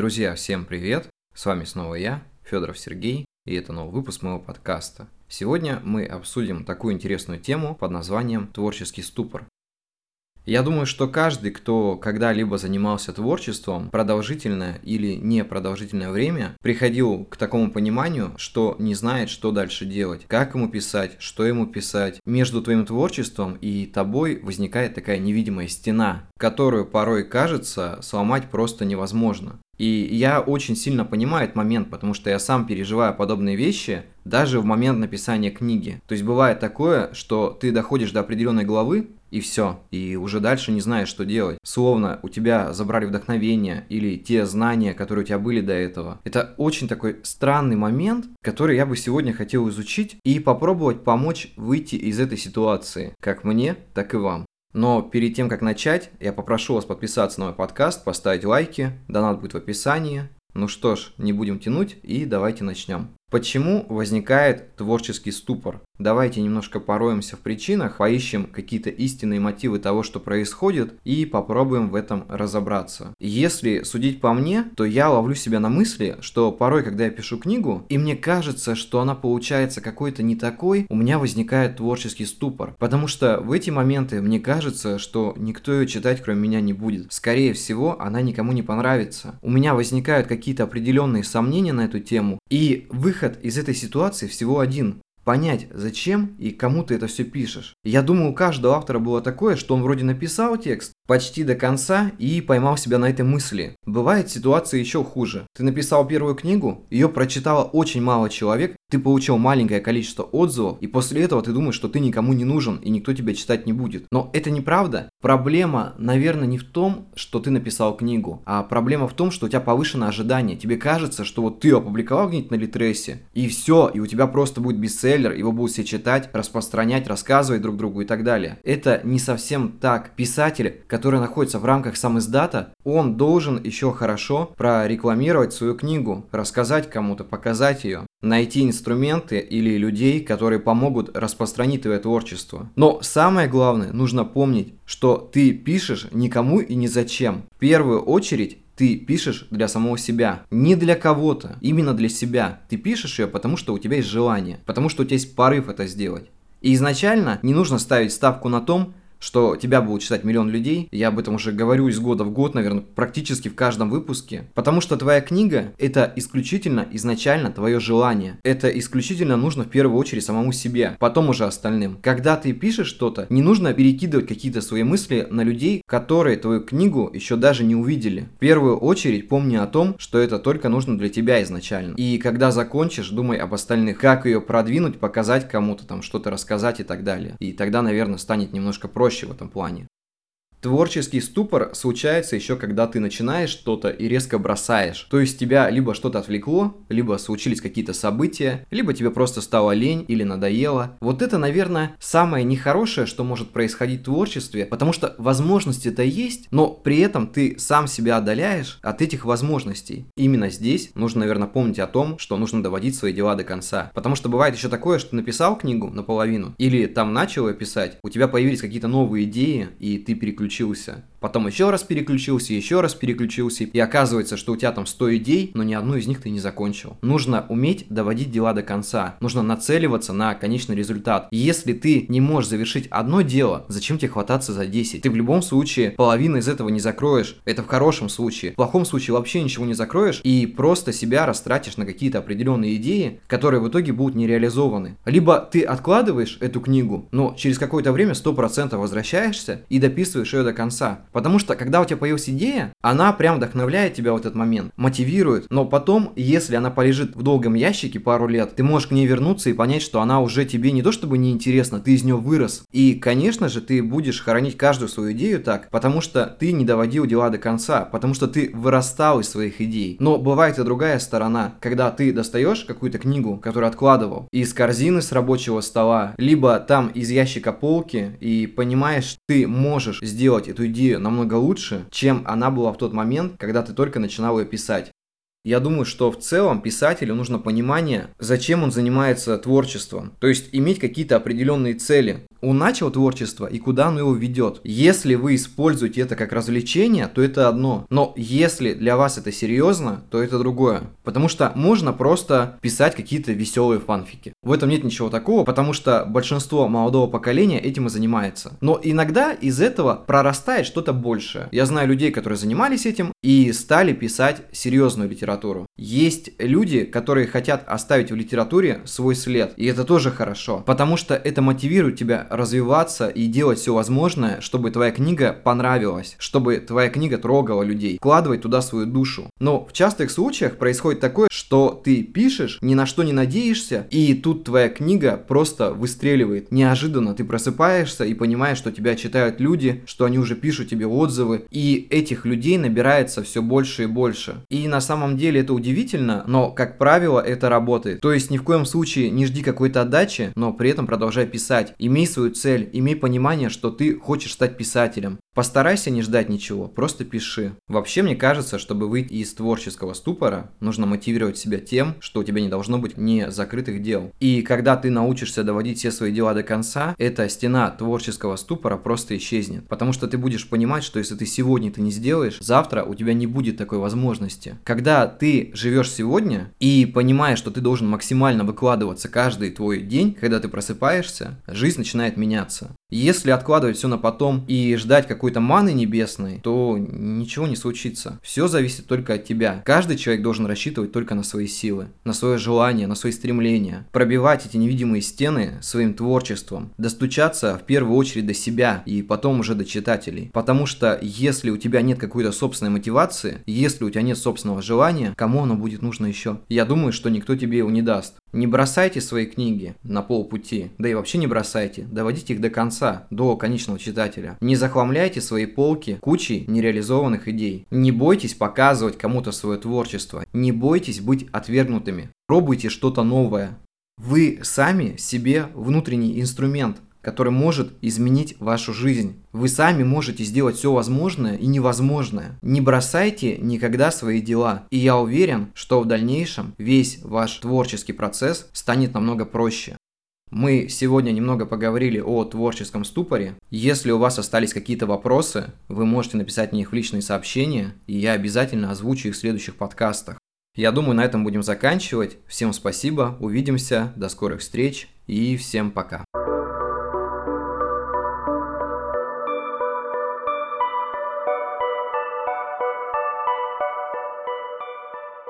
Друзья, всем привет! С вами снова я, Федоров Сергей, и это новый выпуск моего подкаста. Сегодня мы обсудим такую интересную тему под названием «Творческий ступор». Я думаю, что каждый, кто когда-либо занимался творчеством, продолжительное или непродолжительное время, приходил к такому пониманию, что не знает, что дальше делать, как ему писать, что ему писать. Между твоим творчеством и тобой возникает такая невидимая стена, которую порой кажется сломать просто невозможно. И я очень сильно понимаю этот момент, потому что я сам переживаю подобные вещи даже в момент написания книги. То есть бывает такое, что ты доходишь до определенной главы, и все, и уже дальше не знаешь, что делать. Словно у тебя забрали вдохновение или те знания, которые у тебя были до этого. Это очень такой странный момент, который я бы сегодня хотел изучить и попробовать помочь выйти из этой ситуации, как мне, так и вам. Но перед тем, как начать, я попрошу вас подписаться на мой подкаст, поставить лайки, донат будет в описании. Ну что ж, не будем тянуть и давайте начнем. Почему возникает творческий ступор? Давайте немножко пороемся в причинах, поищем какие-то истинные мотивы того, что происходит, и попробуем в этом разобраться. Если судить по мне, то я ловлю себя на мысли, что порой, когда я пишу книгу, и мне кажется, что она получается какой-то не такой, у меня возникает творческий ступор. Потому что в эти моменты мне кажется, что никто ее читать, кроме меня, не будет. Скорее всего, она никому не понравится. У меня возникают какие-то определенные сомнения на эту тему, и выход из этой ситуации всего один понять, зачем и кому ты это все пишешь. Я думаю, у каждого автора было такое, что он вроде написал текст почти до конца и поймал себя на этой мысли. Бывает ситуация еще хуже. Ты написал первую книгу, ее прочитало очень мало человек, ты получил маленькое количество отзывов, и после этого ты думаешь, что ты никому не нужен и никто тебя читать не будет. Но это неправда. Проблема, наверное, не в том, что ты написал книгу, а проблема в том, что у тебя повышено ожидание. Тебе кажется, что вот ты опубликовал где-нибудь на Литресе, и все, и у тебя просто будет бестселлер, его будут все читать, распространять, рассказывать друг другу и так далее. Это не совсем так. Писатель, который находится в рамках сам издата, он должен еще хорошо прорекламировать свою книгу, рассказать кому-то, показать ее найти инструменты или людей, которые помогут распространить твое творчество. Но самое главное, нужно помнить, что ты пишешь никому и ни зачем. В первую очередь ты пишешь для самого себя, не для кого-то, именно для себя. Ты пишешь ее, потому что у тебя есть желание, потому что у тебя есть порыв это сделать. И изначально не нужно ставить ставку на том, что тебя будут читать миллион людей. Я об этом уже говорю из года в год, наверное, практически в каждом выпуске. Потому что твоя книга – это исключительно изначально твое желание. Это исключительно нужно в первую очередь самому себе, потом уже остальным. Когда ты пишешь что-то, не нужно перекидывать какие-то свои мысли на людей, которые твою книгу еще даже не увидели. В первую очередь помни о том, что это только нужно для тебя изначально. И когда закончишь, думай об остальных. Как ее продвинуть, показать кому-то, там что-то рассказать и так далее. И тогда, наверное, станет немножко проще проще в этом плане. Творческий ступор случается еще когда ты начинаешь что-то и резко бросаешь. То есть тебя либо что-то отвлекло, либо случились какие-то события, либо тебе просто стало лень или надоело. Вот это, наверное, самое нехорошее, что может происходить в творчестве, потому что возможности-то есть, но при этом ты сам себя отдаляешь от этих возможностей. Именно здесь нужно, наверное, помнить о том, что нужно доводить свои дела до конца. Потому что бывает еще такое, что написал книгу наполовину, или там начал ее писать, у тебя появились какие-то новые идеи, и ты переключился переключился. Потом еще раз переключился, еще раз переключился. И оказывается, что у тебя там 100 идей, но ни одну из них ты не закончил. Нужно уметь доводить дела до конца. Нужно нацеливаться на конечный результат. если ты не можешь завершить одно дело, зачем тебе хвататься за 10? Ты в любом случае половину из этого не закроешь. Это в хорошем случае. В плохом случае вообще ничего не закроешь и просто себя растратишь на какие-то определенные идеи, которые в итоге будут не реализованы. Либо ты откладываешь эту книгу, но через какое-то время 100% возвращаешься и дописываешь ее до конца. Потому что, когда у тебя появилась идея, она прям вдохновляет тебя в этот момент, мотивирует. Но потом, если она полежит в долгом ящике пару лет, ты можешь к ней вернуться и понять, что она уже тебе не то чтобы неинтересна, ты из нее вырос. И, конечно же, ты будешь хоронить каждую свою идею так, потому что ты не доводил дела до конца, потому что ты вырастал из своих идей. Но бывает и другая сторона, когда ты достаешь какую-то книгу, которую откладывал, из корзины с рабочего стола, либо там из ящика полки, и понимаешь, ты можешь сделать эту идею намного лучше, чем она была в тот момент, когда ты только начинал ее писать. Я думаю, что в целом писателю нужно понимание, зачем он занимается творчеством. То есть иметь какие-то определенные цели, он начал творчество и куда оно его ведет. Если вы используете это как развлечение, то это одно. Но если для вас это серьезно, то это другое. Потому что можно просто писать какие-то веселые фанфики. В этом нет ничего такого, потому что большинство молодого поколения этим и занимается. Но иногда из этого прорастает что-то большее. Я знаю людей, которые занимались этим и стали писать серьезную литературу. Есть люди, которые хотят оставить в литературе свой след, и это тоже хорошо, потому что это мотивирует тебя развиваться и делать все возможное, чтобы твоя книга понравилась, чтобы твоя книга трогала людей, вкладывать туда свою душу. Но в частых случаях происходит такое, что ты пишешь, ни на что не надеешься, и тут твоя книга просто выстреливает. Неожиданно ты просыпаешься и понимаешь, что тебя читают люди, что они уже пишут тебе отзывы, и этих людей набирается все больше и больше. И на самом деле это удивительно, но, как правило, это работает. То есть ни в коем случае не жди какой-то отдачи, но при этом продолжай писать. Имей свою цель, имей понимание, что ты хочешь стать писателем. Постарайся не ждать ничего, просто пиши. Вообще, мне кажется, чтобы выйти из творческого ступора, нужно мотивировать себя тем, что у тебя не должно быть не закрытых дел. И когда ты научишься доводить все свои дела до конца, эта стена творческого ступора просто исчезнет. Потому что ты будешь понимать, что если ты сегодня это не сделаешь, завтра у тебя не будет такой возможности. Когда ты живешь сегодня и понимаешь, что ты должен максимально выкладываться каждый твой день, когда ты просыпаешься, жизнь начинает меняться. Если откладывать все на потом и ждать какой-то маны небесной, то ничего не случится. Все зависит только от тебя. Каждый человек должен рассчитывать только на свои силы, на свое желание, на свои стремления. Пробивать эти невидимые стены своим творчеством. Достучаться в первую очередь до себя и потом уже до читателей. Потому что если у тебя нет какой-то собственной мотивации, если у тебя нет собственного желания, кому оно будет нужно еще? Я думаю, что никто тебе его не даст. Не бросайте свои книги на полпути, да и вообще не бросайте, доводите их до конца, до конечного читателя. Не захламляйте свои полки кучей нереализованных идей. Не бойтесь показывать кому-то свое творчество, не бойтесь быть отвергнутыми. Пробуйте что-то новое. Вы сами себе внутренний инструмент, который может изменить вашу жизнь. Вы сами можете сделать все возможное и невозможное. Не бросайте никогда свои дела. И я уверен, что в дальнейшем весь ваш творческий процесс станет намного проще. Мы сегодня немного поговорили о творческом ступоре. Если у вас остались какие-то вопросы, вы можете написать мне их в личные сообщения, и я обязательно озвучу их в следующих подкастах. Я думаю, на этом будем заканчивать. Всем спасибо, увидимся, до скорых встреч и всем пока.